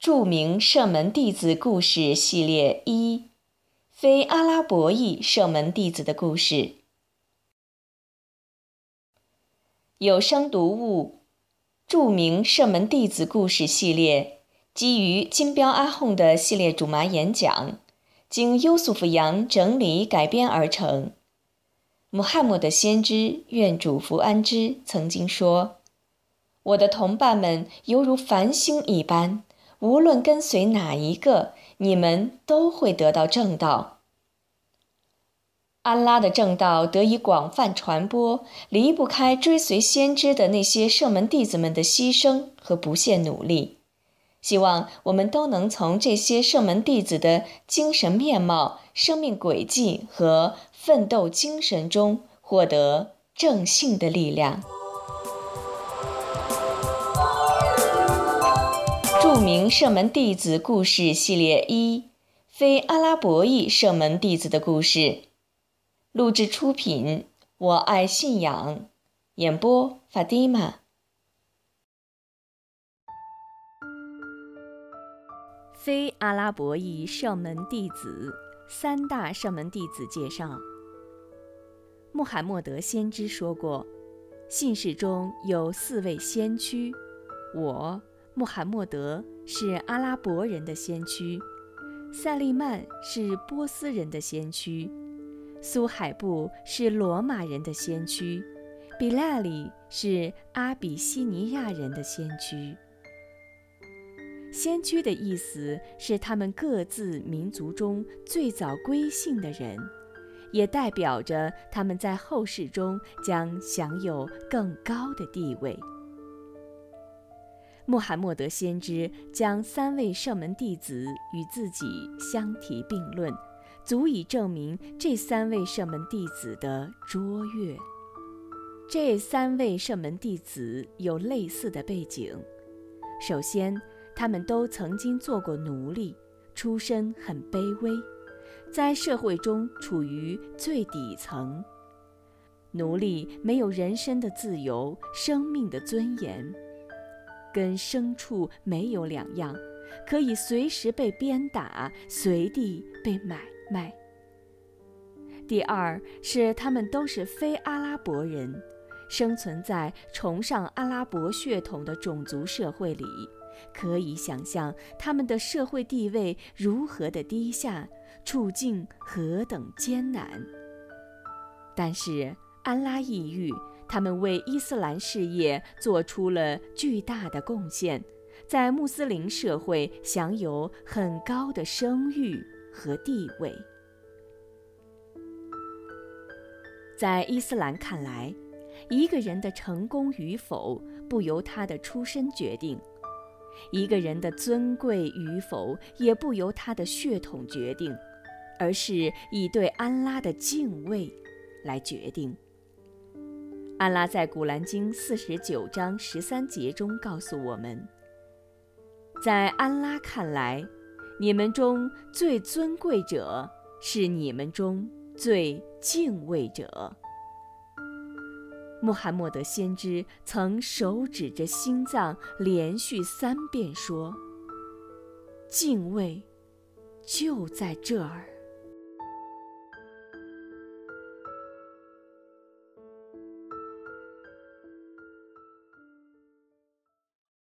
著名射门弟子故事系列一：非阿拉伯裔射门弟子的故事。有声读物：著名射门弟子故事系列，基于金标阿訇的系列主麻演讲，经优素福扬整理改编而成。穆罕默德先知愿主福安之曾经说。我的同伴们犹如繁星一般，无论跟随哪一个，你们都会得到正道。安拉的正道得以广泛传播，离不开追随先知的那些圣门弟子们的牺牲和不懈努力。希望我们都能从这些圣门弟子的精神面貌、生命轨迹和奋斗精神中获得正信的力量。著名射门弟子故事系列一：非阿拉伯裔射门弟子的故事。录制出品：我爱信仰。演播：法蒂玛。非阿拉伯裔射门弟子三大射门弟子介绍。穆罕默德先知说过，信士中有四位先驱，我。穆罕默德是阿拉伯人的先驱，萨利曼是波斯人的先驱，苏海布是罗马人的先驱，比拉里是阿比西尼亚人的先驱。先驱的意思是他们各自民族中最早归信的人，也代表着他们在后世中将享有更高的地位。穆罕默德先知将三位圣门弟子与自己相提并论，足以证明这三位圣门弟子的卓越。这三位圣门弟子有类似的背景：首先，他们都曾经做过奴隶，出身很卑微，在社会中处于最底层。奴隶没有人身的自由，生命的尊严。跟牲畜没有两样，可以随时被鞭打，随地被买卖。第二是他们都是非阿拉伯人，生存在崇尚阿拉伯血统的种族社会里，可以想象他们的社会地位如何的低下，处境何等艰难。但是安拉抑郁。他们为伊斯兰事业做出了巨大的贡献，在穆斯林社会享有很高的声誉和地位。在伊斯兰看来，一个人的成功与否不由他的出身决定，一个人的尊贵与否也不由他的血统决定，而是以对安拉的敬畏来决定。安拉在《古兰经》四十九章十三节中告诉我们：“在安拉看来，你们中最尊贵者是你们中最敬畏者。”穆罕默德先知曾手指着心脏，连续三遍说：“敬畏就在这儿。”